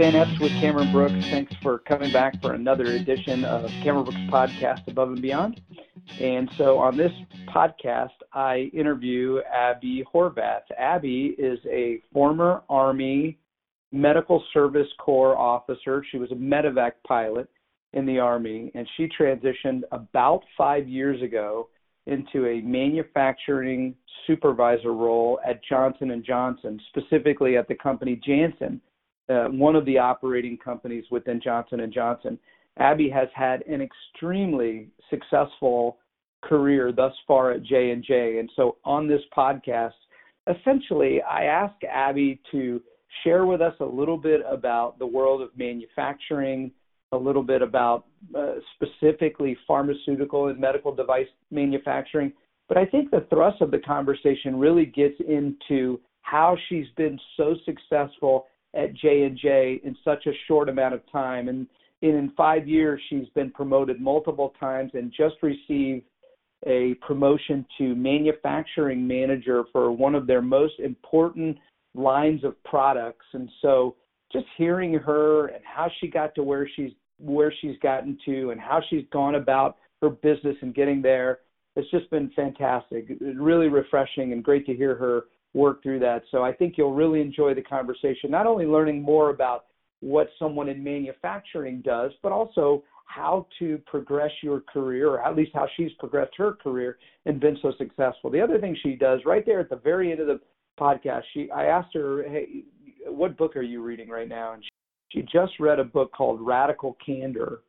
Van Epps with Cameron Brooks. Thanks for coming back for another edition of Cameron Brooks Podcast Above and Beyond. And so on this podcast, I interview Abby Horvath. Abby is a former Army Medical Service Corps officer. She was a medevac pilot in the Army, and she transitioned about five years ago into a manufacturing supervisor role at Johnson & Johnson, specifically at the company Janssen, uh, one of the operating companies within Johnson & Johnson. Abby has had an extremely successful career thus far at J&J. And so on this podcast, essentially I ask Abby to share with us a little bit about the world of manufacturing, a little bit about uh, specifically pharmaceutical and medical device manufacturing. But I think the thrust of the conversation really gets into how she's been so successful at J&J in such a short amount of time. And in 5 years she's been promoted multiple times and just received a promotion to manufacturing manager for one of their most important lines of products. And so just hearing her and how she got to where she's where she's gotten to and how she's gone about her business and getting there it's just been fantastic. Really refreshing and great to hear her work through that. So i think you'll really enjoy the conversation not only learning more about what someone in manufacturing does but also how to progress your career or at least how she's progressed her career and been so successful. The other thing she does right there at the very end of the podcast she i asked her hey what book are you reading right now? And she just read a book called Radical Candor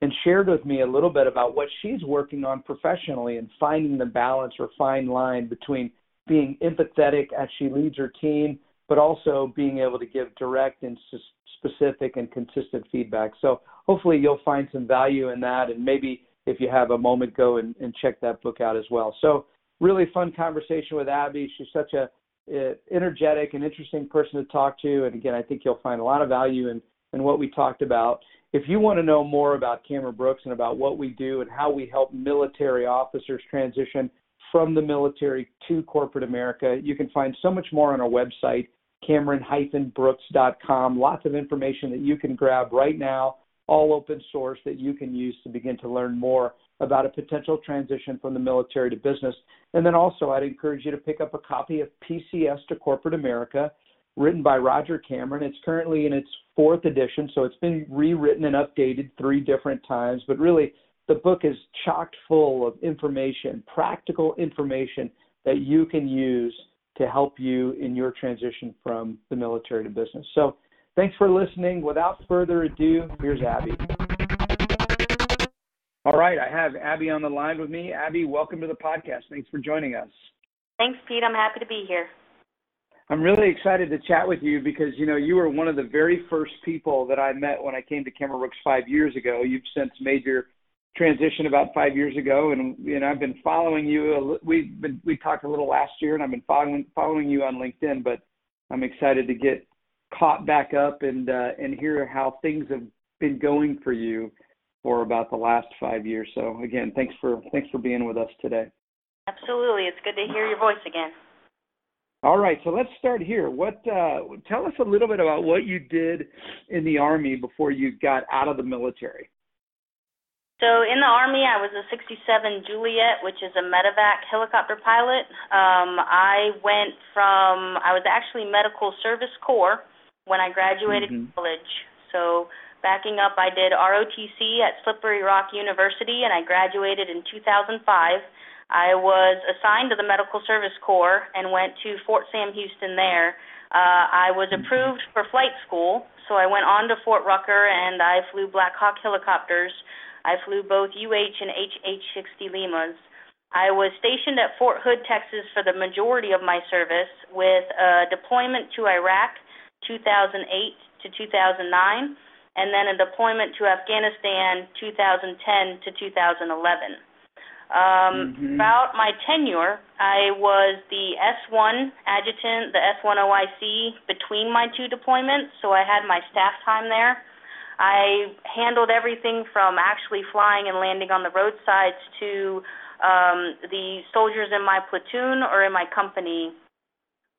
and shared with me a little bit about what she's working on professionally and finding the balance or fine line between being empathetic as she leads her team, but also being able to give direct and specific and consistent feedback. So hopefully you'll find some value in that, and maybe if you have a moment, go and, and check that book out as well. So really fun conversation with Abby. She's such a uh, energetic and interesting person to talk to. And again, I think you'll find a lot of value in, in what we talked about. If you want to know more about Cameron Brooks and about what we do and how we help military officers transition from the military to corporate America, you can find so much more on our website, cameron-brooks.com. Lots of information that you can grab right now, all open source that you can use to begin to learn more about a potential transition from the military to business. And then also, I'd encourage you to pick up a copy of PCS to Corporate America, written by Roger Cameron. It's currently in its fourth edition, so it's been rewritten and updated three different times. But really, the book is chock full of information, practical information that you can use to help you in your transition from the military to business. So, thanks for listening. Without further ado, here's Abby. All right, I have Abby on the line with me. Abby, welcome to the podcast. Thanks for joining us. Thanks, Pete. I'm happy to be here. I'm really excited to chat with you because you know you were one of the very first people that I met when I came to Cameron Brooks five years ago. You've since made your transition about five years ago, and you know I've been following you. We've been we talked a little last year, and I've been following following you on LinkedIn. But I'm excited to get caught back up and uh, and hear how things have been going for you for about the last five years. So again, thanks for thanks for being with us today. Absolutely, it's good to hear your voice again. All right, so let's start here. What uh, tell us a little bit about what you did in the army before you got out of the military. So in the army, I was a 67 Juliet, which is a medevac helicopter pilot. Um, I went from I was actually medical service corps when I graduated mm-hmm. college. So Backing up, I did ROTC at Slippery Rock University, and I graduated in 2005. I was assigned to the Medical Service Corps and went to Fort Sam Houston there. Uh, I was approved for flight school, so I went on to Fort Rucker and I flew Black Hawk helicopters. I flew both UH and HH-60 Limas. I was stationed at Fort Hood, Texas for the majority of my service with a deployment to Iraq 2008 to 2009 and then a deployment to Afghanistan 2010 to 2011. Um, mm-hmm. Throughout my tenure, I was the S1 adjutant, the S1 OIC between my two deployments, so I had my staff time there. I handled everything from actually flying and landing on the roadsides to um, the soldiers in my platoon or in my company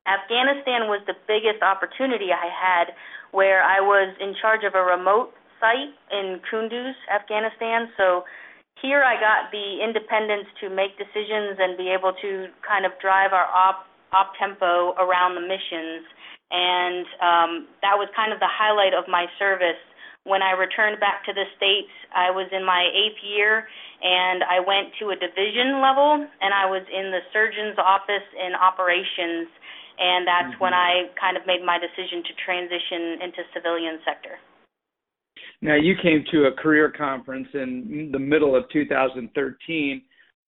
Afghanistan was the biggest opportunity I had where I was in charge of a remote site in Kunduz, Afghanistan. So here I got the independence to make decisions and be able to kind of drive our op op tempo around the missions. And um, that was kind of the highlight of my service. When I returned back to the States, I was in my eighth year and I went to a division level and I was in the surgeon's office in operations. And that's mm-hmm. when I kind of made my decision to transition into civilian sector. Now, you came to a career conference in the middle of 2013.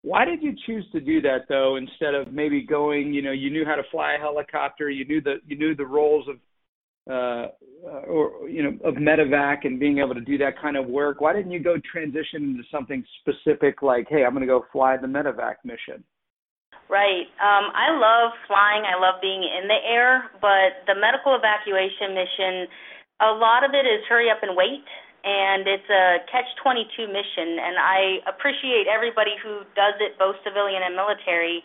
Why did you choose to do that though, instead of maybe going? You know, you knew how to fly a helicopter, you knew the you knew the roles of, uh, or you know, of medevac and being able to do that kind of work. Why didn't you go transition into something specific like, hey, I'm going to go fly the medevac mission? Right. Um, I love flying. I love being in the air, but the medical evacuation mission a lot of it is hurry up and wait, and it's a catch 22 mission. And I appreciate everybody who does it, both civilian and military.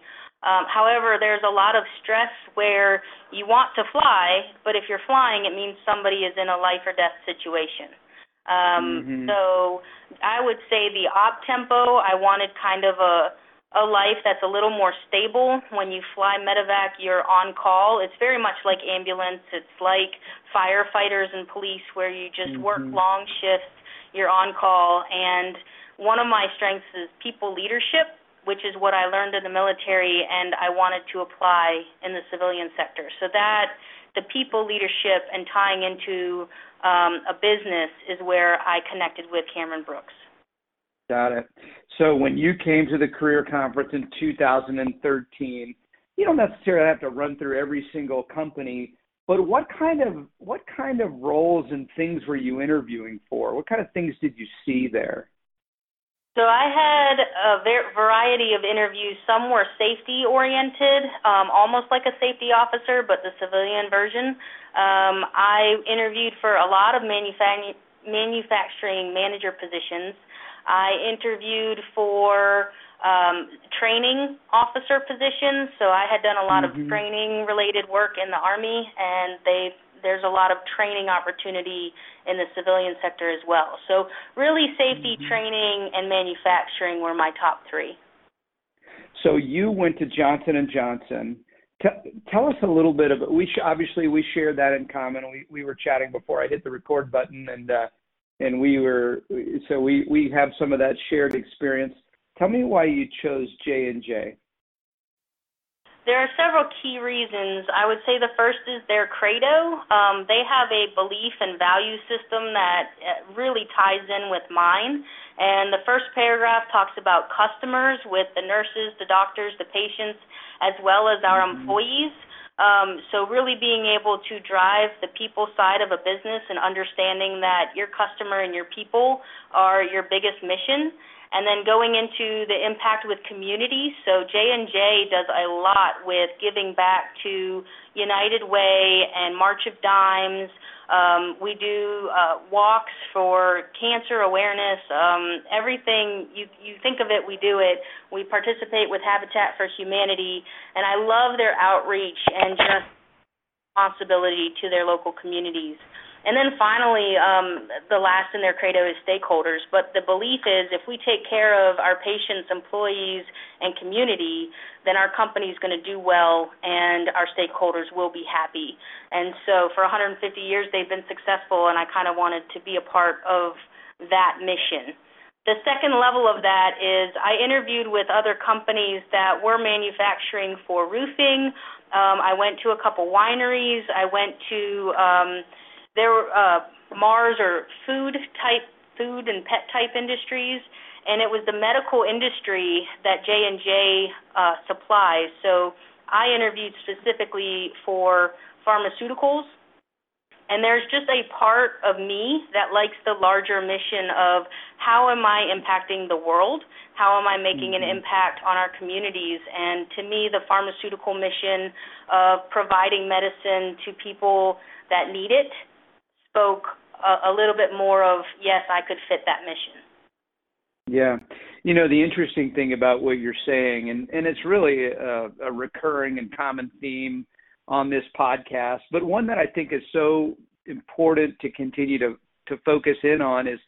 Um, however, there's a lot of stress where you want to fly, but if you're flying, it means somebody is in a life or death situation. Um, mm-hmm. So I would say the op tempo, I wanted kind of a a life that's a little more stable. When you fly medevac, you're on call. It's very much like ambulance. It's like firefighters and police, where you just mm-hmm. work long shifts. You're on call, and one of my strengths is people leadership, which is what I learned in the military, and I wanted to apply in the civilian sector. So that the people leadership and tying into um, a business is where I connected with Cameron Brooks. Got it. So when you came to the career conference in 2013, you don't necessarily have to run through every single company, but what kind of what kind of roles and things were you interviewing for? What kind of things did you see there? So I had a variety of interviews. Some were safety oriented, um, almost like a safety officer, but the civilian version. Um, I interviewed for a lot of manufa- manufacturing manager positions. I interviewed for um, training officer positions, so I had done a lot mm-hmm. of training related work in the Army, and they there's a lot of training opportunity in the civilian sector as well. So really, safety mm-hmm. training and manufacturing were my top three. So you went to Johnson and Johnson. T- tell us a little bit of it. We sh- obviously we share that in common. We we were chatting before I hit the record button, and uh, and we were so we we have some of that shared experience. Tell me why you chose J and J. There are several key reasons. I would say the first is their credo. Um, they have a belief and value system that uh, really ties in with mine. And the first paragraph talks about customers with the nurses, the doctors, the patients, as well as our mm-hmm. employees. Um, so really being able to drive the people side of a business and understanding that your customer and your people are your biggest mission and then going into the impact with communities. So J&J does a lot with giving back to United Way and March of Dimes, um, we do uh, walks for cancer awareness. Um, everything you you think of it, we do it. We participate with Habitat for Humanity, and I love their outreach and just responsibility to their local communities. And then finally, um, the last in their credo is stakeholders. But the belief is if we take care of our patients, employees, and community, then our company is going to do well and our stakeholders will be happy. And so for 150 years, they've been successful, and I kind of wanted to be a part of that mission. The second level of that is I interviewed with other companies that were manufacturing for roofing. Um, I went to a couple wineries. I went to um, there were uh, Mars or food type, food and pet type industries, and it was the medical industry that J and J uh, supplies. So I interviewed specifically for pharmaceuticals, and there's just a part of me that likes the larger mission of how am I impacting the world? How am I making mm-hmm. an impact on our communities? And to me, the pharmaceutical mission of providing medicine to people that need it spoke a, a little bit more of yes, I could fit that mission. Yeah. You know, the interesting thing about what you're saying, and, and it's really a, a recurring and common theme on this podcast, but one that I think is so important to continue to to focus in on is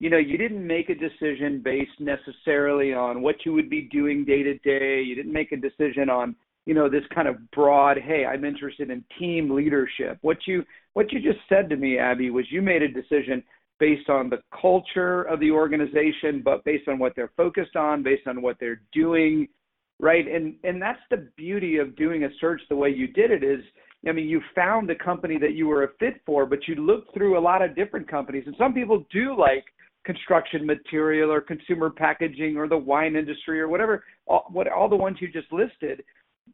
you know, you didn't make a decision based necessarily on what you would be doing day to day. You didn't make a decision on, you know, this kind of broad, hey, I'm interested in team leadership. What you what you just said to me, Abby, was you made a decision based on the culture of the organization, but based on what they're focused on, based on what they're doing, right? And and that's the beauty of doing a search the way you did it is I mean, you found the company that you were a fit for, but you looked through a lot of different companies. And some people do like construction material or consumer packaging or the wine industry or whatever all, what all the ones you just listed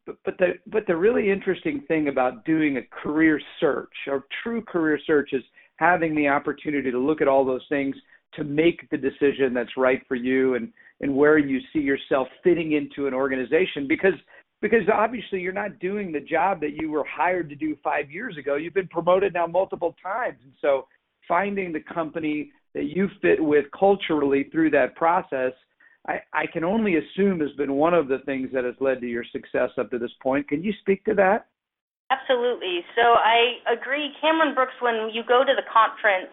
but, but the but the really interesting thing about doing a career search or true career search is having the opportunity to look at all those things to make the decision that's right for you and and where you see yourself fitting into an organization. Because because obviously you're not doing the job that you were hired to do 5 years ago. You've been promoted now multiple times. And so finding the company that you fit with culturally through that process, I, I can only assume has been one of the things that has led to your success up to this point. Can you speak to that? Absolutely. So I agree. Cameron Brooks, when you go to the conference,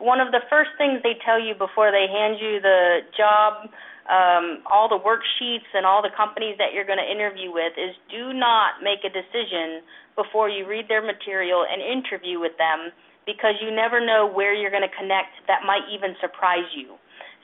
one of the first things they tell you before they hand you the job, um, all the worksheets, and all the companies that you're going to interview with is do not make a decision before you read their material and interview with them because you never know where you're going to connect that might even surprise you.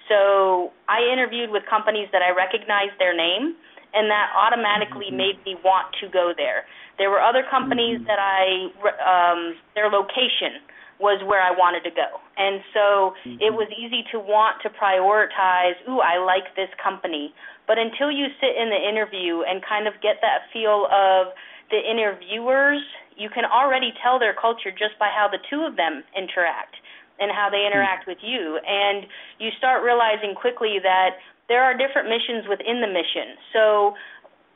So I interviewed with companies that I recognized their name, and that automatically mm-hmm. made me want to go there. There were other companies mm-hmm. that I, um, their location was where I wanted to go. And so mm-hmm. it was easy to want to prioritize, ooh, I like this company. But until you sit in the interview and kind of get that feel of the interviewers you can already tell their culture just by how the two of them interact and how they interact with you. And you start realizing quickly that there are different missions within the mission. So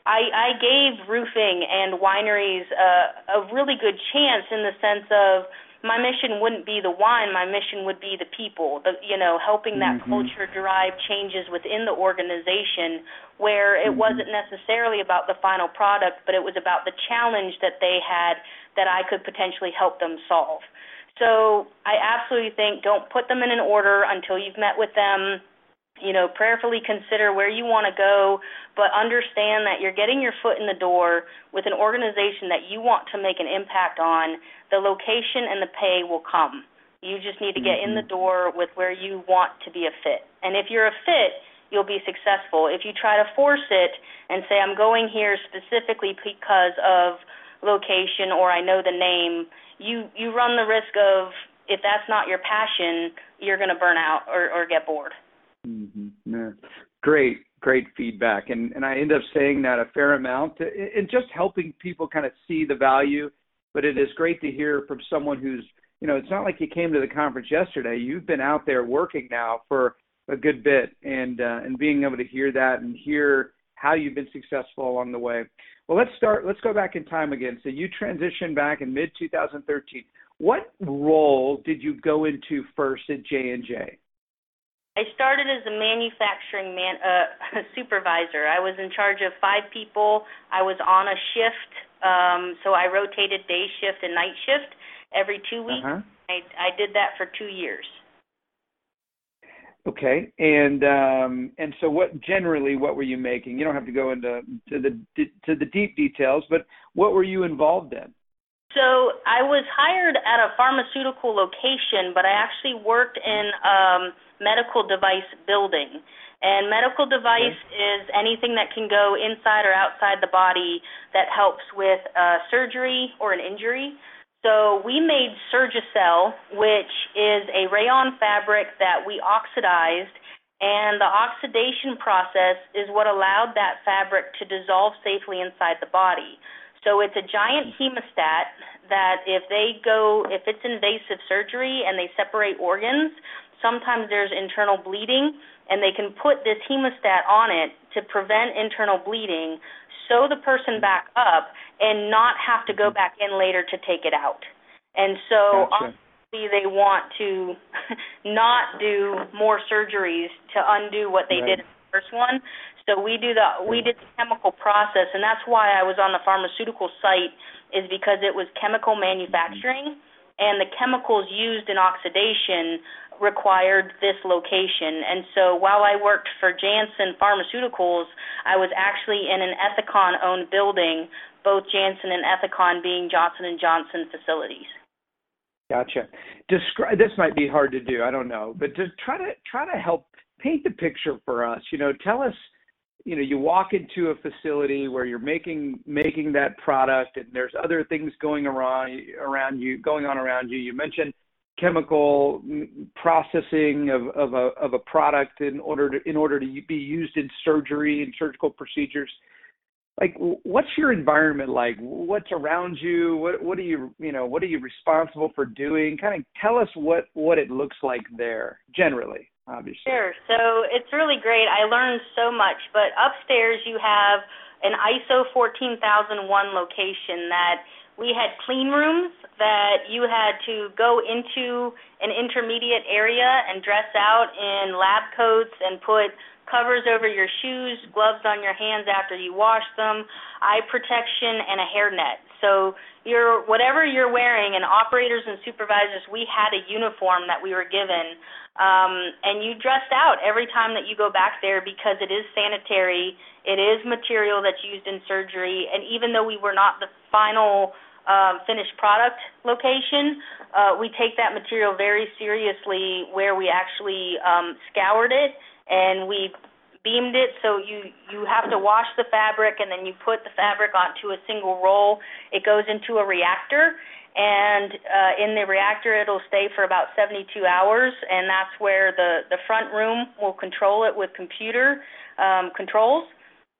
I, I gave roofing and wineries a, a really good chance in the sense of my mission wouldn't be the wine my mission would be the people the you know helping that mm-hmm. culture drive changes within the organization where it mm-hmm. wasn't necessarily about the final product but it was about the challenge that they had that I could potentially help them solve so I absolutely think don't put them in an order until you've met with them you know, prayerfully consider where you want to go, but understand that you're getting your foot in the door with an organization that you want to make an impact on. The location and the pay will come. You just need to get mm-hmm. in the mm-hmm. door with where you want to be a fit. And if you're a fit, you'll be successful. If you try to force it and say, I'm going here specifically because of location or I know the name, you, you run the risk of, if that's not your passion, you're going to burn out or, or get bored. Mm-hmm. Yeah. Great, great feedback, and and I end up saying that a fair amount, and just helping people kind of see the value. But it is great to hear from someone who's, you know, it's not like you came to the conference yesterday. You've been out there working now for a good bit, and uh, and being able to hear that and hear how you've been successful along the way. Well, let's start. Let's go back in time again. So you transitioned back in mid 2013. What role did you go into first at J and J? I started as a manufacturing man uh, supervisor. I was in charge of five people. I was on a shift, um, so I rotated day shift and night shift every two weeks. Uh-huh. I I did that for two years. Okay, and um, and so what generally what were you making? You don't have to go into to the to the deep details, but what were you involved in? So I was hired at a pharmaceutical location, but I actually worked in um, medical device building. And medical device okay. is anything that can go inside or outside the body that helps with uh, surgery or an injury. So we made Surgicel, which is a rayon fabric that we oxidized, and the oxidation process is what allowed that fabric to dissolve safely inside the body. So it's a giant hemostat that if they go, if it's invasive surgery and they separate organs, sometimes there's internal bleeding, and they can put this hemostat on it to prevent internal bleeding, sew the person back up, and not have to go back in later to take it out. And so gotcha. obviously they want to not do more surgeries to undo what they right. did in the first one. So we do the we did the chemical process, and that's why I was on the pharmaceutical site is because it was chemical mm-hmm. manufacturing and the chemicals used in oxidation required this location. And so while I worked for Janssen Pharmaceuticals, I was actually in an Ethicon owned building, both Janssen and Ethicon being Johnson and Johnson facilities. Gotcha. Describe this might be hard to do, I don't know, but just try to try to help paint the picture for us. You know, tell us you know you walk into a facility where you're making making that product and there's other things going around around you going on around you. You mentioned chemical mm, processing of of a of a product in order to in order to be used in surgery and surgical procedures. Like what's your environment like? What's around you? What what are you you know what are you responsible for doing? Kind of tell us what what it looks like there generally obviously. Sure. So it's really great. I learned so much. But upstairs, you have an ISO 14001 location that we had clean rooms that you had to go into an intermediate area and dress out in lab coats and put covers over your shoes, gloves on your hands after you wash them, eye protection, and a hairnet. So your whatever you're wearing, and operators and supervisors, we had a uniform that we were given um, and you dressed out every time that you go back there because it is sanitary. It is material that's used in surgery, and even though we were not the final uh, finished product location, uh, we take that material very seriously. Where we actually um, scoured it and we beamed it so you you have to wash the fabric and then you put the fabric onto a single roll it goes into a reactor and uh, in the reactor it'll stay for about 72 hours, and that's where the the front room will control it with computer um, controls,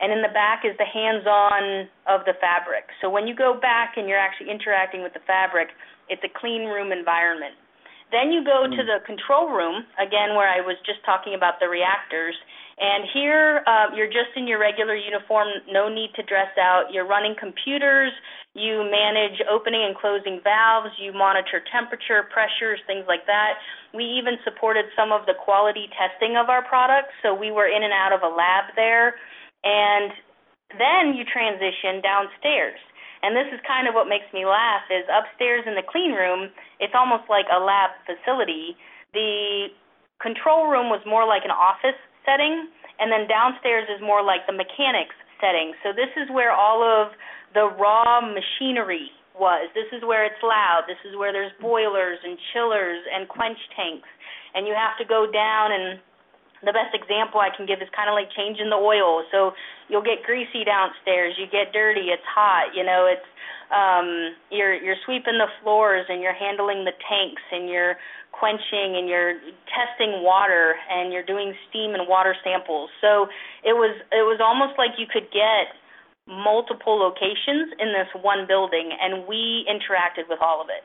and in the back is the hands-on of the fabric. So when you go back and you're actually interacting with the fabric, it's a clean room environment. Then you go to the control room again, where I was just talking about the reactors, and here, uh, you're just in your regular uniform, no need to dress out. You're running computers, you manage opening and closing valves, you monitor temperature, pressures, things like that. We even supported some of the quality testing of our products, so we were in and out of a lab there. And then you transition downstairs. And this is kind of what makes me laugh is upstairs in the clean room, it's almost like a lab facility. The control room was more like an office setting, and then downstairs is more like the mechanics setting. So this is where all of the raw machinery was. This is where it's loud. This is where there's boilers and chillers and quench tanks. And you have to go down and the best example I can give is kind of like changing the oil. So you'll get greasy downstairs, you get dirty, it's hot, you know, it's um you're you're sweeping the floors and you're handling the tanks and you're quenching and you're testing water and you're doing steam and water samples. So it was it was almost like you could get multiple locations in this one building and we interacted with all of it.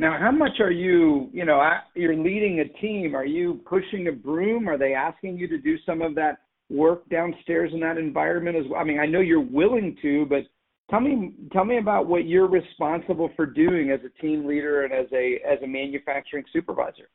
Now, how much are you, you know, you're leading a team, are you pushing a broom? Are they asking you to do some of that work downstairs in that environment as well? I mean, I know you're willing to, but Tell me, tell me about what you're responsible for doing as a team leader and as a as a manufacturing supervisor.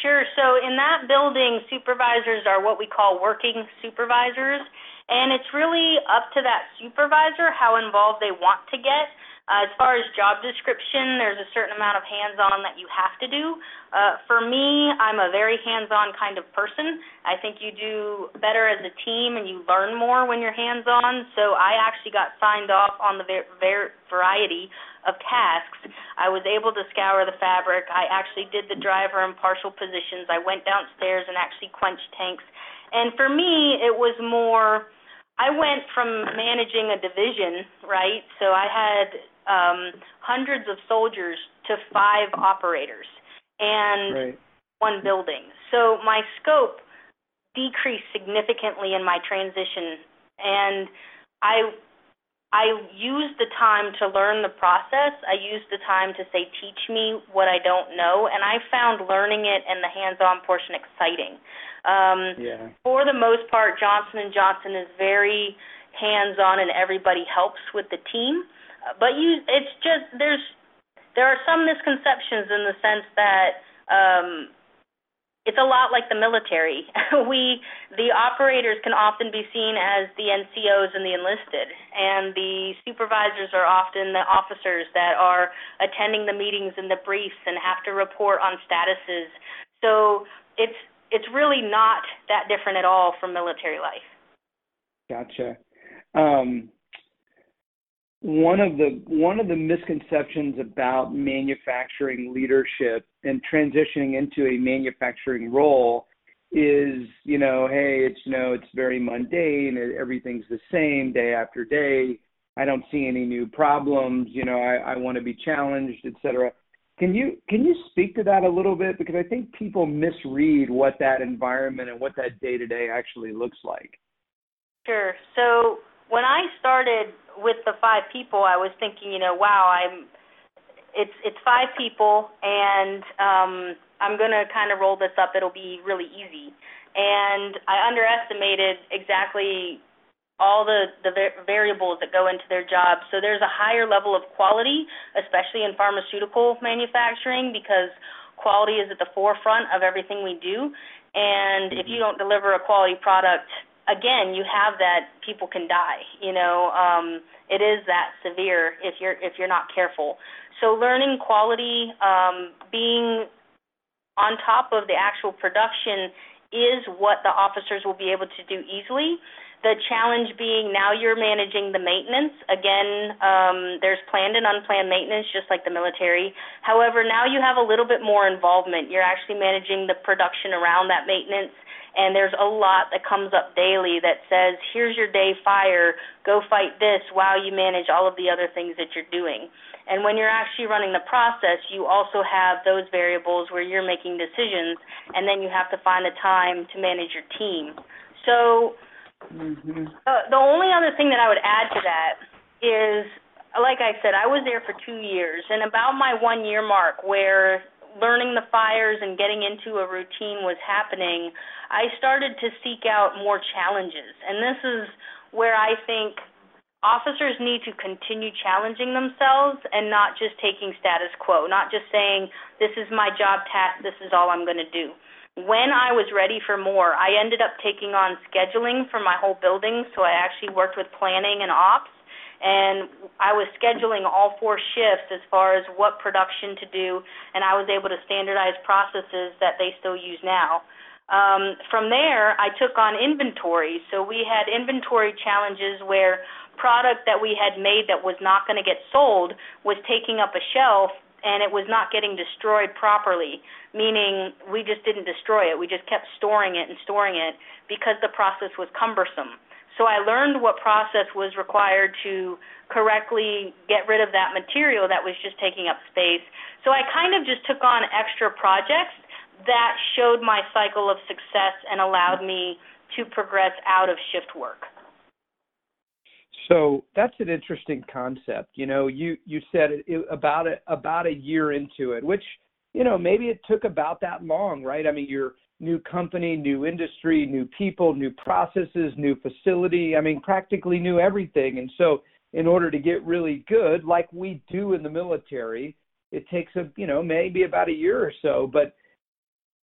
Sure. So in that building, supervisors are what we call working supervisors, and it's really up to that supervisor how involved they want to get. Uh, as far as job description, there's a certain amount of hands-on that you have to do. Uh, for me, I'm a very hands-on kind of person. I think you do better as a team and you learn more when you're hands-on. So I actually got signed off on the ver- variety of tasks. I was able to scour the fabric. I actually did the driver in partial positions. I went downstairs and actually quenched tanks. And for me, it was more. I went from managing a division, right? So I had um, hundreds of soldiers to five operators and right. one building. So my scope decreased significantly in my transition, and I I used the time to learn the process. I used the time to say, teach me what I don't know, and I found learning it and the hands-on portion exciting. Um, yeah. For the most part, Johnson and Johnson is very hands-on, and everybody helps with the team but you it's just there's there are some misconceptions in the sense that um it's a lot like the military. we the operators can often be seen as the NCOs and the enlisted, and the supervisors are often the officers that are attending the meetings and the briefs and have to report on statuses. So it's it's really not that different at all from military life. Gotcha. Um, one of the one of the misconceptions about manufacturing leadership and transitioning into a manufacturing role is you know hey it's you know it's very mundane everything's the same day after day i don't see any new problems you know i, I want to be challenged etc can you can you speak to that a little bit? Because i think people misread what that environment and what that day to day actually looks like. Sure. So when i started with the five people, I was thinking, you know, wow, I'm it's it's five people and um I'm going to kind of roll this up. It'll be really easy. And I underestimated exactly all the the variables that go into their job. So there's a higher level of quality, especially in pharmaceutical manufacturing because quality is at the forefront of everything we do. And if you don't deliver a quality product again, you have that people can die. You know, um, it is that severe if you're if you're not careful. So learning quality, um, being on top of the actual production is what the officers will be able to do easily. The challenge being now you're managing the maintenance. Again, um, there's planned and unplanned maintenance, just like the military. However, now you have a little bit more involvement. You're actually managing the production around that maintenance and there's a lot that comes up daily that says, here's your day fire, go fight this while you manage all of the other things that you're doing. And when you're actually running the process, you also have those variables where you're making decisions, and then you have to find the time to manage your team. So, mm-hmm. uh, the only other thing that I would add to that is, like I said, I was there for two years, and about my one year mark, where learning the fires and getting into a routine was happening, I started to seek out more challenges. And this is where I think officers need to continue challenging themselves and not just taking status quo, not just saying, this is my job task, this is all I'm going to do. When I was ready for more, I ended up taking on scheduling for my whole building, so I actually worked with planning and ops and I was scheduling all four shifts as far as what production to do, and I was able to standardize processes that they still use now. Um, from there, I took on inventory. So we had inventory challenges where product that we had made that was not going to get sold was taking up a shelf and it was not getting destroyed properly, meaning we just didn't destroy it. We just kept storing it and storing it because the process was cumbersome. So I learned what process was required to correctly get rid of that material that was just taking up space. So I kind of just took on extra projects that showed my cycle of success and allowed me to progress out of shift work. So that's an interesting concept. You know, you you said it, it, about a, about a year into it, which you know maybe it took about that long, right? I mean, you're new company, new industry, new people, new processes, new facility. I mean, practically new everything. And so, in order to get really good, like we do in the military, it takes a you know maybe about a year or so, but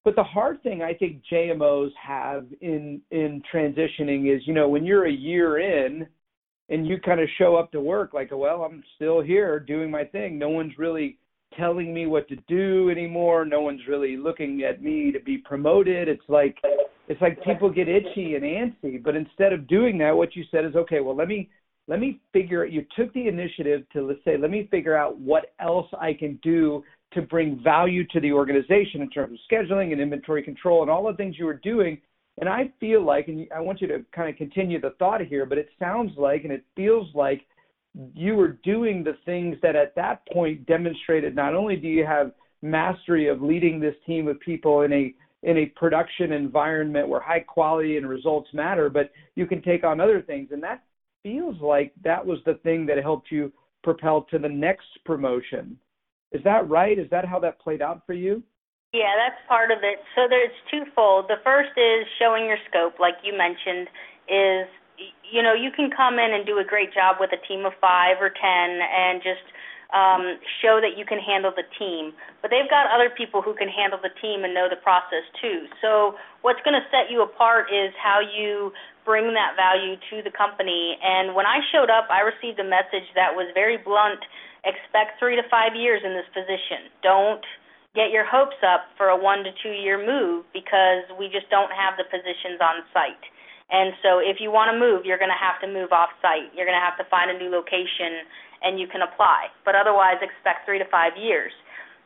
but the hard thing I think JMOs have in in transitioning is, you know, when you're a year in and you kind of show up to work like, well, I'm still here doing my thing. No one's really telling me what to do anymore. No one's really looking at me to be promoted. It's like it's like people get itchy and antsy, but instead of doing that, what you said is, okay, well, let me let me figure you took the initiative to let's say let me figure out what else I can do to bring value to the organization in terms of scheduling and inventory control and all the things you were doing. And I feel like, and I want you to kind of continue the thought here, but it sounds like and it feels like you were doing the things that at that point demonstrated not only do you have mastery of leading this team of people in a in a production environment where high quality and results matter, but you can take on other things. And that feels like that was the thing that helped you propel to the next promotion. Is that right? Is that how that played out for you? Yeah, that's part of it. So there's twofold. The first is showing your scope, like you mentioned, is you know, you can come in and do a great job with a team of 5 or 10 and just um, show that you can handle the team. But they've got other people who can handle the team and know the process too. So what's going to set you apart is how you bring that value to the company. And when I showed up, I received a message that was very blunt. Expect three to five years in this position. Don't get your hopes up for a one to two year move because we just don't have the positions on site. And so if you want to move, you're going to have to move off site. You're going to have to find a new location and you can apply. But otherwise, expect three to five years.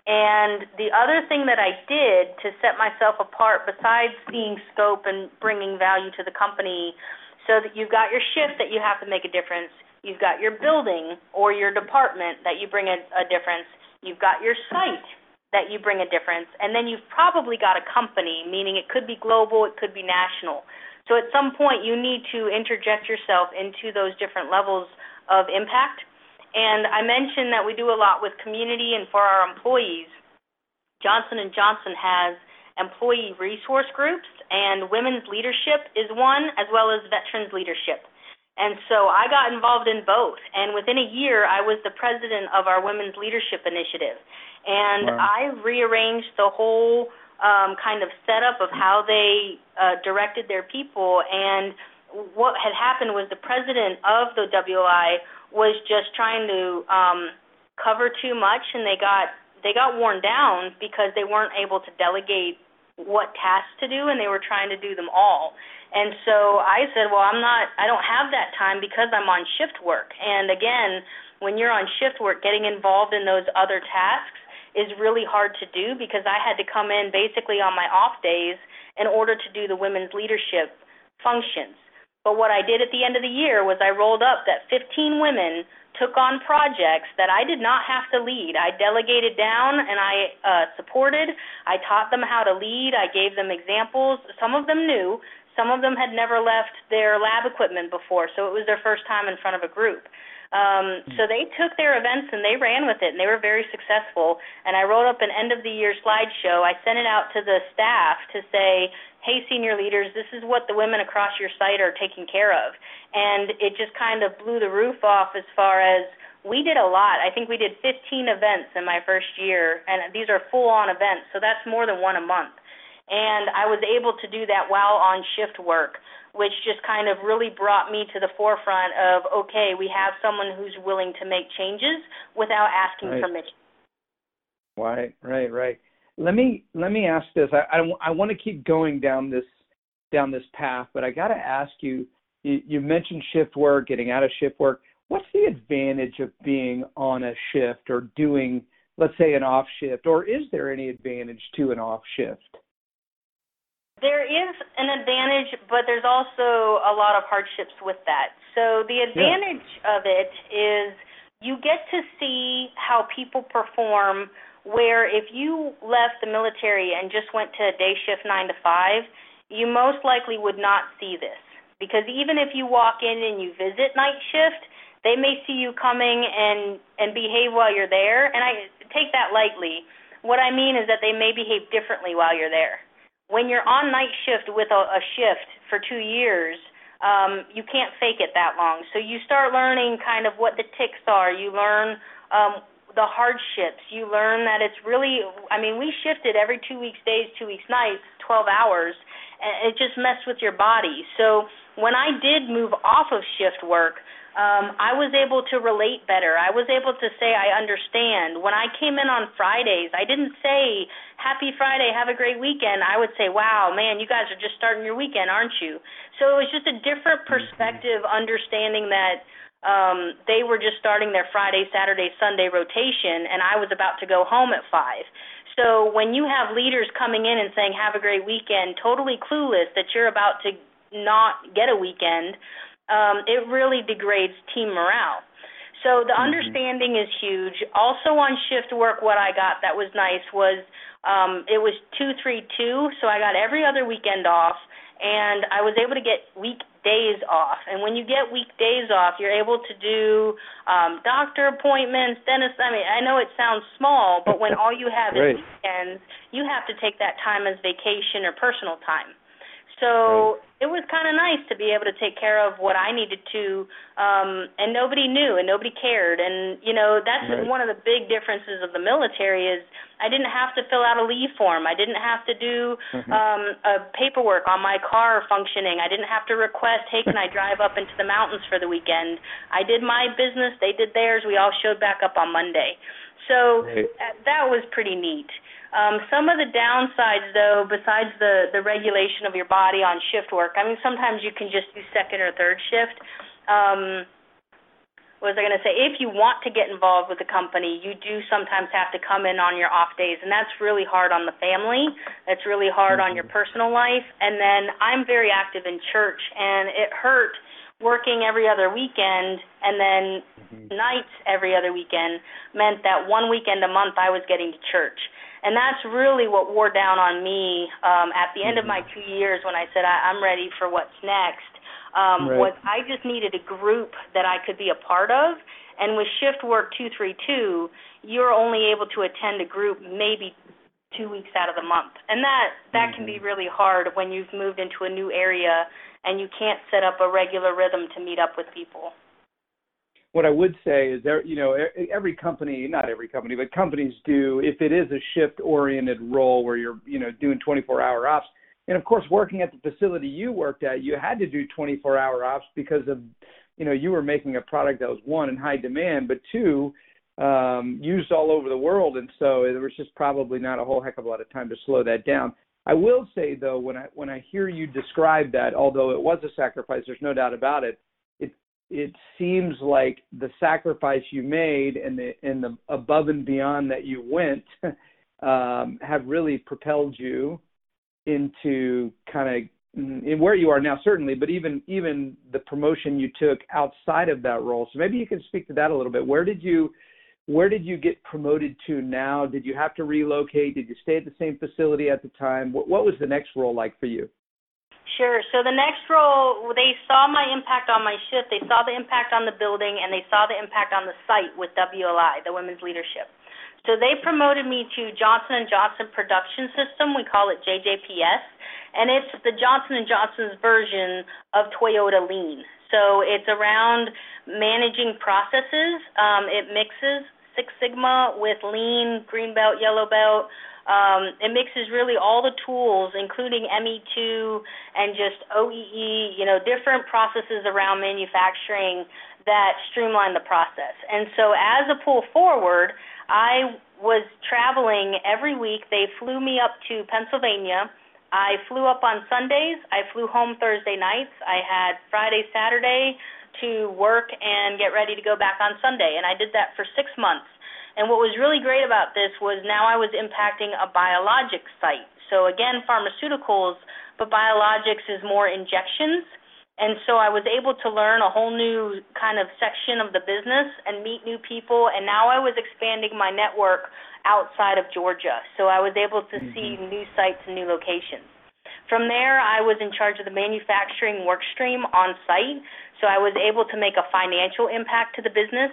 And the other thing that I did to set myself apart, besides seeing scope and bringing value to the company, so that you've got your shift that you have to make a difference, you've got your building or your department that you bring a, a difference, you've got your site that you bring a difference, and then you've probably got a company, meaning it could be global, it could be national. So at some point, you need to interject yourself into those different levels of impact. And I mentioned that we do a lot with community and for our employees. Johnson and Johnson has employee resource groups, and women's leadership is one, as well as veterans leadership. And so I got involved in both. And within a year, I was the president of our Women's Leadership Initiative. And wow. I rearranged the whole um, kind of setup of how they uh, directed their people. And what had happened was the president of the WLI was just trying to um, cover too much, and they got they got worn down because they weren't able to delegate what tasks to do, and they were trying to do them all. And so I said, well, I'm not, I don't have that time because I'm on shift work. And again, when you're on shift work, getting involved in those other tasks is really hard to do because I had to come in basically on my off days in order to do the women's leadership functions. But what I did at the end of the year was I rolled up that 15 women took on projects that I did not have to lead. I delegated down and I uh, supported. I taught them how to lead. I gave them examples. Some of them knew. Some of them had never left their lab equipment before, so it was their first time in front of a group. Um, so they took their events and they ran with it, and they were very successful. And I wrote up an end of the year slideshow. I sent it out to the staff to say, "Hey, senior leaders, this is what the women across your site are taking care of." And it just kind of blew the roof off as far as we did a lot. I think we did 15 events in my first year, and these are full-on events, so that's more than one a month. And I was able to do that while on shift work which just kind of really brought me to the forefront of okay, we have someone who's willing to make changes without asking right. permission. Right, right, right. Let me let me ask this. I I, I want to keep going down this down this path, but I got to ask you, you. You mentioned shift work, getting out of shift work. What's the advantage of being on a shift or doing, let's say, an off shift, or is there any advantage to an off shift? There is an advantage, but there's also a lot of hardships with that. So the advantage yeah. of it is you get to see how people perform where if you left the military and just went to day shift 9 to 5, you most likely would not see this. Because even if you walk in and you visit night shift, they may see you coming and and behave while you're there, and I take that lightly. What I mean is that they may behave differently while you're there when you're on night shift with a, a shift for two years, um, you can't fake it that long. So you start learning kind of what the ticks are. You learn um, the hardships. You learn that it's really, I mean, we shifted every two weeks days, two weeks nights, 12 hours, and it just messed with your body. So when I did move off of shift work, um, I was able to relate better. I was able to say I understand. When I came in on Fridays, I didn't say Happy Friday, have a great weekend. I would say, Wow, man, you guys are just starting your weekend, aren't you? So it was just a different perspective, understanding that um, they were just starting their Friday, Saturday, Sunday rotation, and I was about to go home at five. So when you have leaders coming in and saying, "Have a great weekend," totally clueless that you're about to not get a weekend um, it really degrades team morale. So the mm-hmm. understanding is huge. Also on shift work, what I got that was nice was um, it was two three two, so I got every other weekend off, and I was able to get weekdays off. And when you get weekdays off, you're able to do um, doctor appointments, dentist. I mean, I know it sounds small, but when all you have right. is weekends, you have to take that time as vacation or personal time. So. It was kind of nice to be able to take care of what I needed to, um, and nobody knew and nobody cared. And you know that's right. one of the big differences of the military is I didn't have to fill out a leave form. I didn't have to do mm-hmm. um, a paperwork on my car functioning. I didn't have to request, hey, can I drive up into the mountains for the weekend? I did my business, they did theirs. We all showed back up on Monday. So right. that was pretty neat. Um, some of the downsides, though, besides the the regulation of your body on shift work, I mean, sometimes you can just do second or third shift. Um, what was I going to say? If you want to get involved with the company, you do sometimes have to come in on your off days, and that's really hard on the family. That's really hard mm-hmm. on your personal life. And then I'm very active in church, and it hurt working every other weekend and then mm-hmm. nights every other weekend meant that one weekend a month I was getting to church and that's really what wore down on me um, at the end mm-hmm. of my two years when I said I, I'm ready for what's next. Um, right. Was I just needed a group that I could be a part of, and with shift work two three two, you're only able to attend a group maybe two weeks out of the month, and that that mm-hmm. can be mm-hmm. really hard when you've moved into a new area and you can't set up a regular rhythm to meet up with people what I would say is there, you know, every company, not every company, but companies do, if it is a shift oriented role where you're, you know, doing 24 hour ops. And of course, working at the facility you worked at, you had to do 24 hour ops because of, you know, you were making a product that was one in high demand, but two, um, used all over the world. And so there was just probably not a whole heck of a lot of time to slow that down. I will say though, when I when I hear you describe that, although it was a sacrifice, there's no doubt about it it seems like the sacrifice you made and the and the above and beyond that you went um, have really propelled you into kind of in where you are now certainly but even even the promotion you took outside of that role. So maybe you can speak to that a little bit. Where did you where did you get promoted to now? Did you have to relocate? Did you stay at the same facility at the time? What, what was the next role like for you Sure. So the next role, they saw my impact on my shift, they saw the impact on the building, and they saw the impact on the site with WLI, the Women's Leadership. So they promoted me to Johnson and Johnson Production System. We call it JJPS, and it's the Johnson and Johnson's version of Toyota Lean. So it's around managing processes. Um, it mixes Six Sigma with Lean, Green Belt, Yellow Belt. Um, it mixes really all the tools, including ME2 and just OEE, you know, different processes around manufacturing that streamline the process. And so, as a pull forward, I was traveling every week. They flew me up to Pennsylvania. I flew up on Sundays. I flew home Thursday nights. I had Friday, Saturday to work and get ready to go back on Sunday. And I did that for six months. And what was really great about this was now I was impacting a biologic site. So again, pharmaceuticals, but biologics is more injections. And so I was able to learn a whole new kind of section of the business and meet new people. And now I was expanding my network outside of Georgia. So I was able to mm-hmm. see new sites and new locations. From there, I was in charge of the manufacturing work stream on site. So I was able to make a financial impact to the business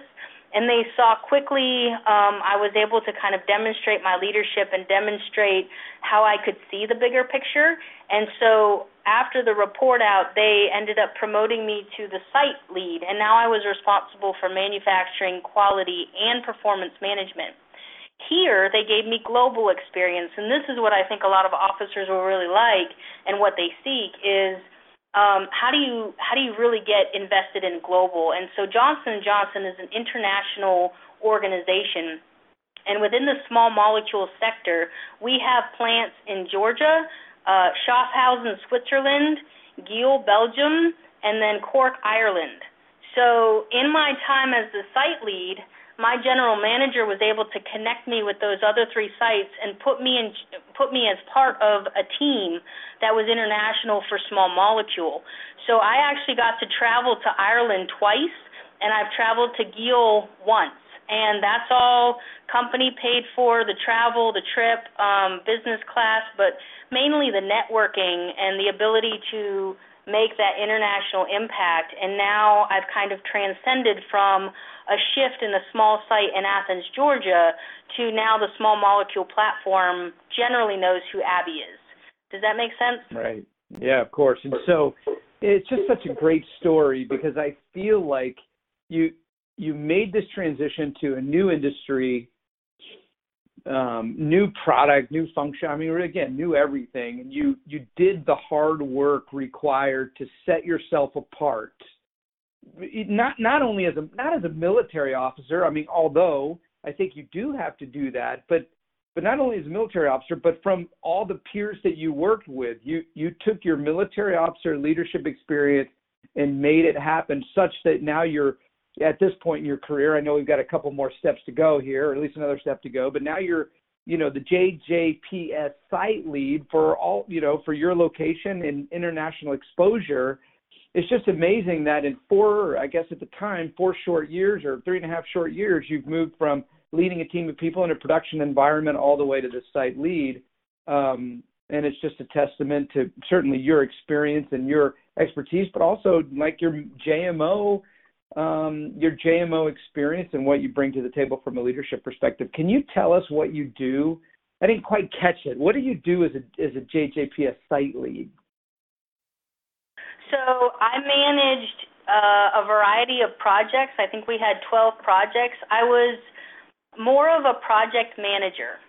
and they saw quickly um, I was able to kind of demonstrate my leadership and demonstrate how I could see the bigger picture. And so after the report out, they ended up promoting me to the site lead, and now I was responsible for manufacturing, quality, and performance management. Here, they gave me global experience, and this is what I think a lot of officers will really like and what they seek is um, how do you how do you really get invested in global? And so Johnson Johnson is an international organization, and within the small molecule sector, we have plants in Georgia, uh, Schaffhausen, Switzerland, Geel, Belgium, and then Cork, Ireland. So in my time as the site lead, my general manager was able to connect me with those other three sites and put me in put me as part of a team that was international for small molecule. So I actually got to travel to Ireland twice and I've traveled to Geel once. And that's all company paid for the travel, the trip, um, business class, but mainly the networking and the ability to make that international impact. And now I've kind of transcended from a shift in a small site in Athens, Georgia, to now the small molecule platform generally knows who Abby is. Does that make sense? Right. Yeah, of course. And so it's just such a great story because I feel like you you made this transition to a new industry, um, new product, new function. I mean, again, new everything, and you you did the hard work required to set yourself apart. Not not only as a not as a military officer. I mean, although I think you do have to do that, but but not only as a military officer, but from all the peers that you worked with, you you took your military officer leadership experience and made it happen such that now you're at this point in your career. I know we've got a couple more steps to go here, or at least another step to go, but now you're you know the JJPS site lead for all you know for your location and international exposure. It's just amazing that in four, I guess at the time, four short years or three and a half short years, you've moved from leading a team of people in a production environment all the way to the site lead. Um, and it's just a testament to certainly your experience and your expertise, but also like your JMO, um, your JMO experience and what you bring to the table from a leadership perspective. Can you tell us what you do? I didn't quite catch it. What do you do as a as a JJPS site lead? So I managed uh, a variety of projects. I think we had 12 projects. I was more of a project manager.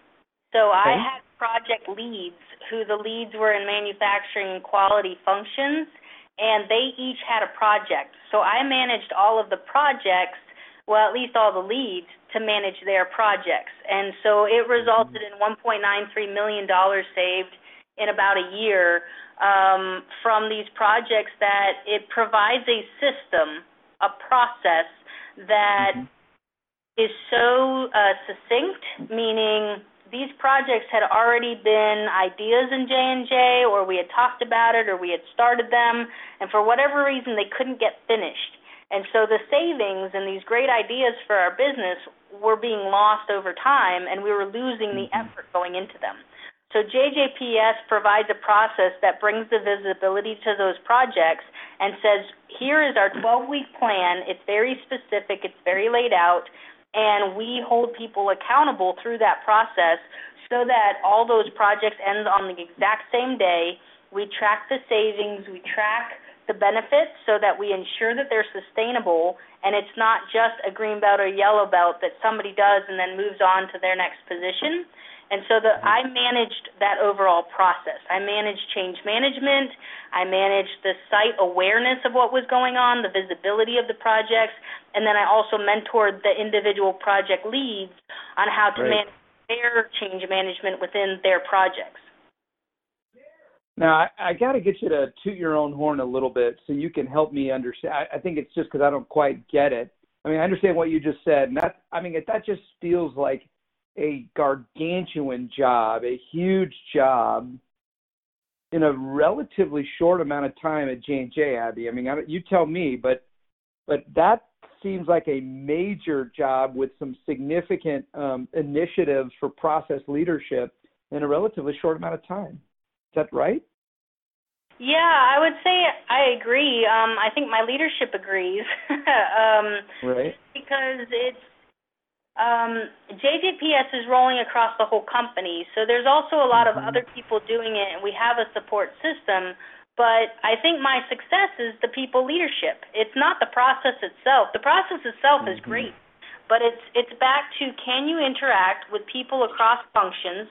So okay. I had project leads who the leads were in manufacturing and quality functions and they each had a project. So I managed all of the projects, well at least all the leads to manage their projects. And so it resulted in 1.93 million dollars saved in about a year um, from these projects that it provides a system, a process that mm-hmm is so uh, succinct, meaning these projects had already been ideas in J&J or we had talked about it or we had started them and for whatever reason they couldn't get finished. And so the savings and these great ideas for our business were being lost over time and we were losing the mm-hmm. effort going into them. So JJPS provides a process that brings the visibility to those projects and says, here is our 12 week plan. It's very specific, it's very laid out and we hold people accountable through that process so that all those projects end on the exact same day. We track the savings, we track the benefits so that we ensure that they're sustainable and it's not just a green belt or yellow belt that somebody does and then moves on to their next position. And so the, I managed that overall process. I managed change management. I managed the site awareness of what was going on, the visibility of the projects, and then I also mentored the individual project leads on how to right. manage their change management within their projects. Now, I, I got to get you to toot your own horn a little bit so you can help me understand. I, I think it's just because I don't quite get it. I mean, I understand what you just said, and that I mean, that just feels like a gargantuan job, a huge job in a relatively short amount of time at J and J, Abby. I mean, I, you tell me, but but that seems like a major job with some significant um, initiatives for process leadership in a relatively short amount of time. Is that right? Yeah, I would say I agree. Um, I think my leadership agrees. um, right. Because it's um, JJPS is rolling across the whole company, so there's also a lot mm-hmm. of other people doing it, and we have a support system. But I think my success is the people leadership. It's not the process itself. The process itself mm-hmm. is great, but it's it's back to can you interact with people across functions?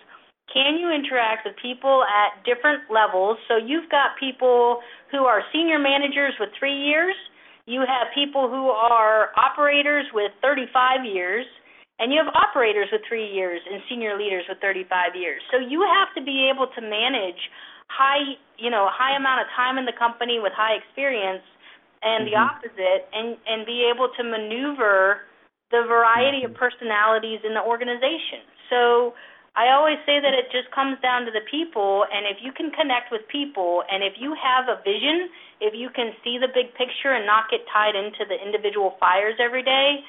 Can you interact with people at different levels? So you've got people who are senior managers with three years. You have people who are operators with 35 years and you have operators with three years and senior leaders with 35 years. So you have to be able to manage high, you know, high amount of time in the company with high experience, and mm-hmm. the opposite, and and be able to maneuver the variety mm-hmm. of personalities in the organization. So I always say that it just comes down to the people, and if you can connect with people, and if you have a vision, if you can see the big picture and not get tied into the individual fires every day,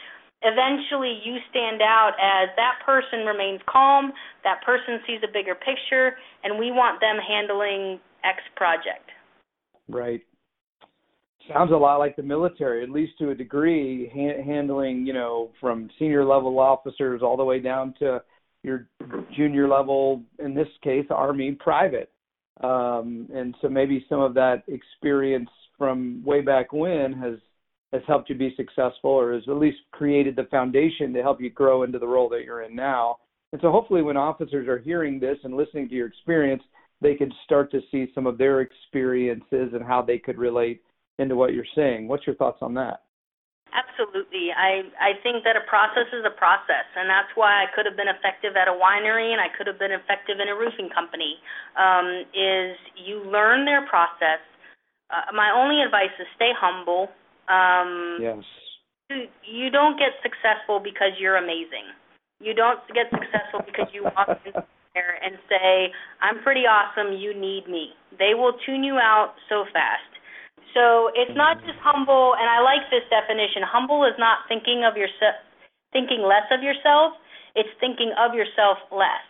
eventually you stand out as that person remains calm, that person sees a bigger picture, and we want them handling X project. Right. Sounds a lot like the military, at least to a degree, ha- handling, you know, from senior level officers all the way down to your junior level, in this case, Army private. Um, and so maybe some of that experience from way back when has has helped you be successful or has at least created the foundation to help you grow into the role that you're in now. And so hopefully when officers are hearing this and listening to your experience, they can start to see some of their experiences and how they could relate into what you're saying. What's your thoughts on that? Absolutely. I I think that a process is a process, and that's why I could have been effective at a winery and I could have been effective in a roofing company. Um, is you learn their process. Uh, my only advice is stay humble. Um, yes. You, you don't get successful because you're amazing. You don't get successful because you walk in there and say, "I'm pretty awesome. You need me." They will tune you out so fast. So it's not just humble, and I like this definition. Humble is not thinking of yourself, thinking less of yourself. It's thinking of yourself less.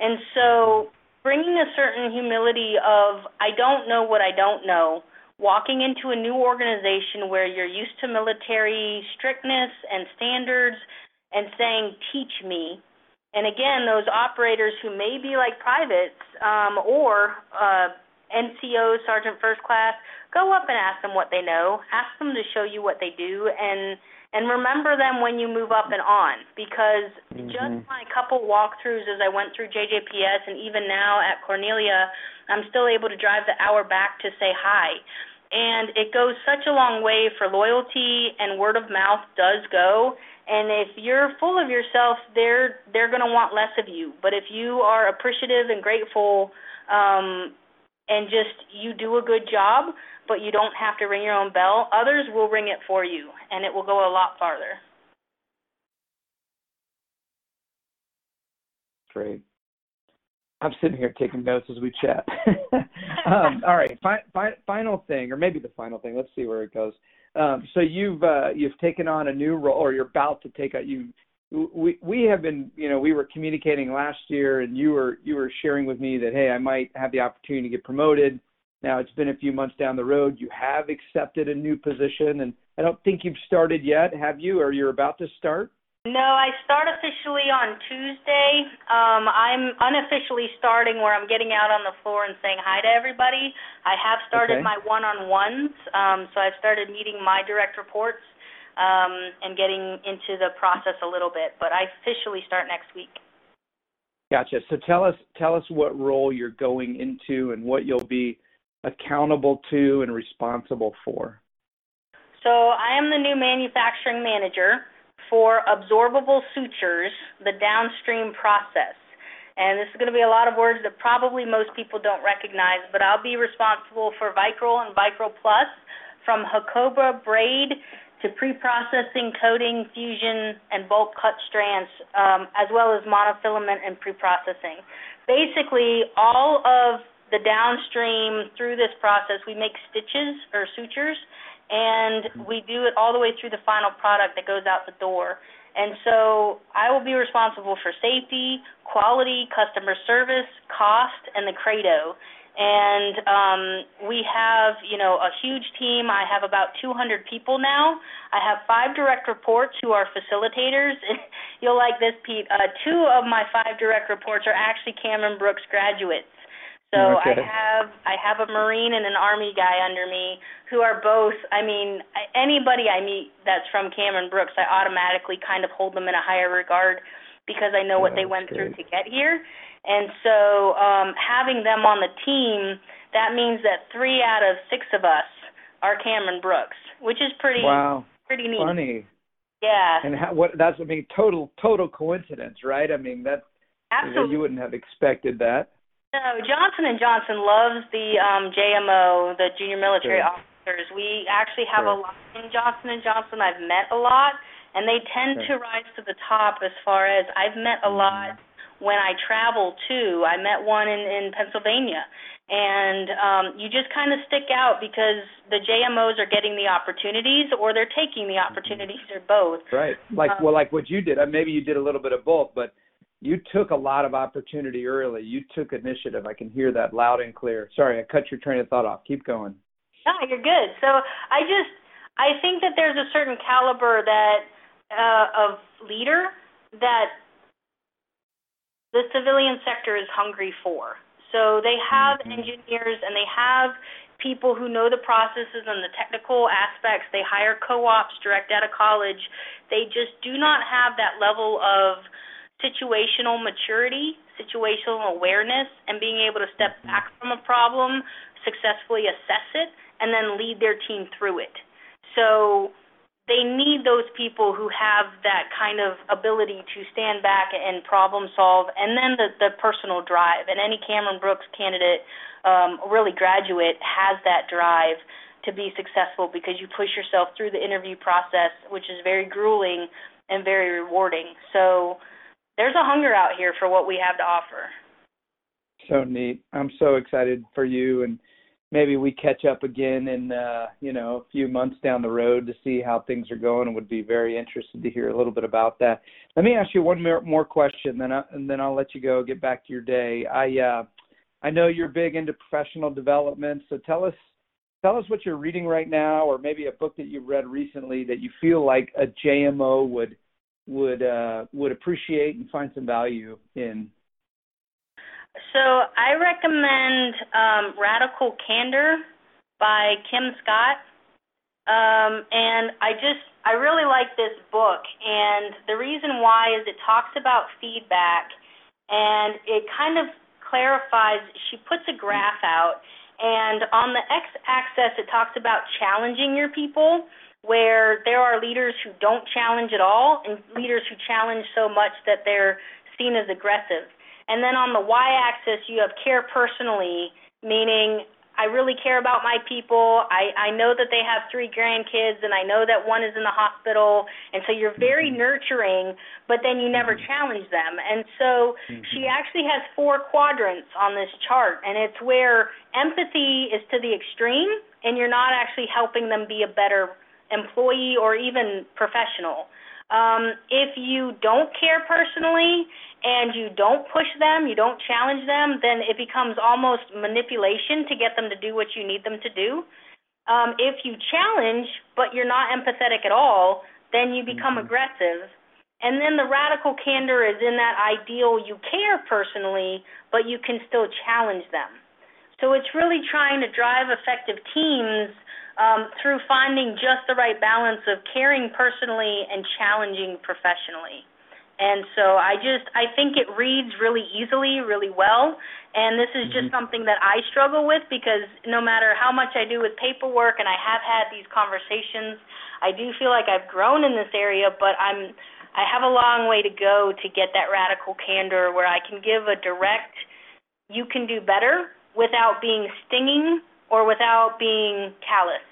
And so bringing a certain humility of I don't know what I don't know, walking into a new organization where you're used to military strictness and standards, and saying teach me. And again, those operators who may be like privates um, or uh, NCO, Sergeant First Class, go up and ask them what they know. Ask them to show you what they do, and and remember them when you move up and on. Because mm-hmm. just my couple walkthroughs as I went through JJPS, and even now at Cornelia, I'm still able to drive the hour back to say hi. And it goes such a long way for loyalty, and word of mouth does go. And if you're full of yourself, they're they're going to want less of you. But if you are appreciative and grateful, um, and just you do a good job, but you don't have to ring your own bell. Others will ring it for you, and it will go a lot farther. Great. I'm sitting here taking notes as we chat. um, all right, fi- fi- final thing, or maybe the final thing. Let's see where it goes. Um, so you've uh, you've taken on a new role, or you're about to take a you we we have been you know we were communicating last year and you were you were sharing with me that hey I might have the opportunity to get promoted. Now it's been a few months down the road. You have accepted a new position and I don't think you've started yet, have you? Or you're about to start? No, I start officially on Tuesday. Um, I'm unofficially starting where I'm getting out on the floor and saying hi to everybody. I have started okay. my one-on-ones, um, so I've started meeting my direct reports um, and getting into the process a little bit. But I officially start next week. Gotcha. So tell us tell us what role you're going into and what you'll be accountable to and responsible for. So I am the new manufacturing manager for absorbable sutures, the downstream process. And this is going to be a lot of words that probably most people don't recognize, but I'll be responsible for Vicryl and Vicryl Plus from Hakoba braid to pre-processing, coating, fusion, and bulk cut strands, um, as well as monofilament and pre-processing. Basically, all of the downstream through this process, we make stitches or sutures, and we do it all the way through the final product that goes out the door. And so I will be responsible for safety, quality, customer service, cost, and the credo and um, we have you know a huge team. I have about 200 people now. I have five direct reports who are facilitators. You'll like this, Pete. Uh, two of my five direct reports are actually Cameron Brooks graduates. So okay. I have I have a Marine and an Army guy under me who are both. I mean, anybody I meet that's from Cameron Brooks, I automatically kind of hold them in a higher regard because I know what they went through to get here. And so um, having them on the team, that means that three out of six of us are Cameron Brooks, which is pretty wow, pretty neat. Funny. Yeah. And how, what that's I mean total total coincidence, right? I mean that Absolutely. you wouldn't have expected that. No, Johnson and Johnson loves the um, JMO, the junior military sure. officers. We actually have sure. a lot in Johnson and Johnson. I've met a lot, and they tend sure. to rise to the top as far as I've met a lot when I travel too. I met one in, in Pennsylvania. And um, you just kind of stick out because the JMOs are getting the opportunities or they're taking the opportunities or both. Right. Like um, well like what you did. Uh, maybe you did a little bit of both, but you took a lot of opportunity early. You took initiative. I can hear that loud and clear. Sorry, I cut your train of thought off. Keep going. No, you're good. So I just I think that there's a certain caliber that uh, of leader that the civilian sector is hungry for. So they have mm-hmm. engineers and they have people who know the processes and the technical aspects. They hire co-ops direct out of college. They just do not have that level of situational maturity, situational awareness, and being able to step mm-hmm. back from a problem, successfully assess it, and then lead their team through it. So they need those people who have that kind of ability to stand back and problem solve, and then the, the personal drive. And any Cameron Brooks candidate, um, really graduate, has that drive to be successful because you push yourself through the interview process, which is very grueling and very rewarding. So there's a hunger out here for what we have to offer. So neat. I'm so excited for you and maybe we catch up again in uh, you know a few months down the road to see how things are going and would be very interested to hear a little bit about that. Let me ask you one more, more question then I, and then I'll let you go get back to your day. I uh, I know you're big into professional development, so tell us tell us what you're reading right now or maybe a book that you've read recently that you feel like a JMO would would uh, would appreciate and find some value in. So I recommend um, Radical Candor by Kim Scott. Um, and I just I really like this book, and the reason why is it talks about feedback, and it kind of clarifies. She puts a graph out, and on the x-axis it talks about challenging your people, where there are leaders who don't challenge at all, and leaders who challenge so much that they're seen as aggressive. And then on the y axis, you have care personally, meaning I really care about my people. I, I know that they have three grandkids, and I know that one is in the hospital. And so you're very mm-hmm. nurturing, but then you never mm-hmm. challenge them. And so mm-hmm. she actually has four quadrants on this chart, and it's where empathy is to the extreme, and you're not actually helping them be a better employee or even professional. Um, if you don't care personally and you don't push them, you don't challenge them, then it becomes almost manipulation to get them to do what you need them to do. Um, if you challenge, but you're not empathetic at all, then you become mm-hmm. aggressive. And then the radical candor is in that ideal you care personally, but you can still challenge them. So it's really trying to drive effective teams um, through finding just the right balance of caring personally and challenging professionally. And so I just I think it reads really easily, really well. And this is just mm-hmm. something that I struggle with because no matter how much I do with paperwork and I have had these conversations, I do feel like I've grown in this area, but I'm I have a long way to go to get that radical candor where I can give a direct you can do better without being stinging or without being callous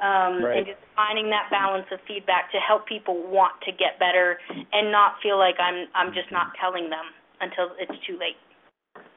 um, right. and just finding that balance of feedback to help people want to get better and not feel like I'm I'm just not telling them until it's too late.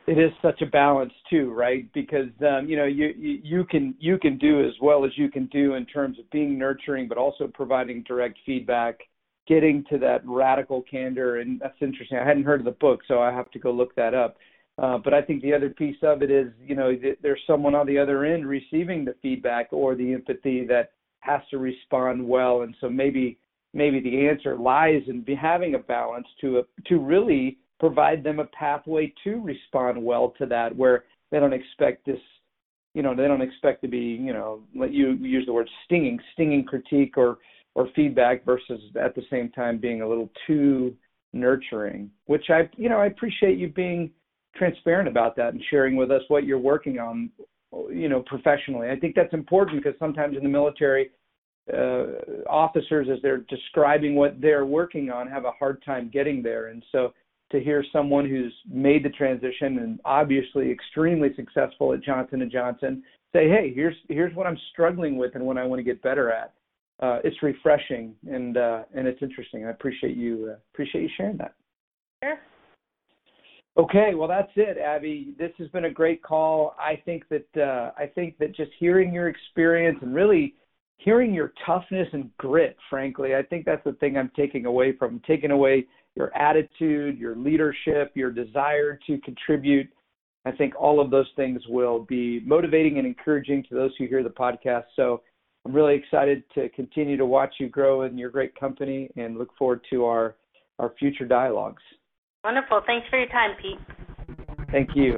It is such a balance too, right? Because um, you know you, you you can you can do as well as you can do in terms of being nurturing, but also providing direct feedback, getting to that radical candor, and that's interesting. I hadn't heard of the book, so I have to go look that up. Uh, but I think the other piece of it is, you know, th- there's someone on the other end receiving the feedback or the empathy that has to respond well, and so maybe maybe the answer lies in having a balance to a, to really provide them a pathway to respond well to that, where they don't expect this, you know, they don't expect to be, you know, let you use the word stinging, stinging critique or or feedback versus at the same time being a little too nurturing, which I, you know, I appreciate you being transparent about that and sharing with us what you're working on, you know, professionally. I think that's important because sometimes in the military, uh, officers, as they're describing what they're working on, have a hard time getting there. And so to hear someone who's made the transition and obviously extremely successful at Johnson and Johnson say, "Hey, here's here's what I'm struggling with and what I want to get better at." Uh, it's refreshing and uh, and it's interesting. I appreciate you uh, appreciate you sharing that. Sure. Okay, well that's it, Abby. This has been a great call. I think that uh, I think that just hearing your experience and really hearing your toughness and grit, frankly, I think that's the thing I'm taking away from taking away your attitude, your leadership, your desire to contribute. I think all of those things will be motivating and encouraging to those who hear the podcast. So I'm really excited to continue to watch you grow in your great company and look forward to our our future dialogues. Wonderful. Thanks for your time, Pete. Thank you.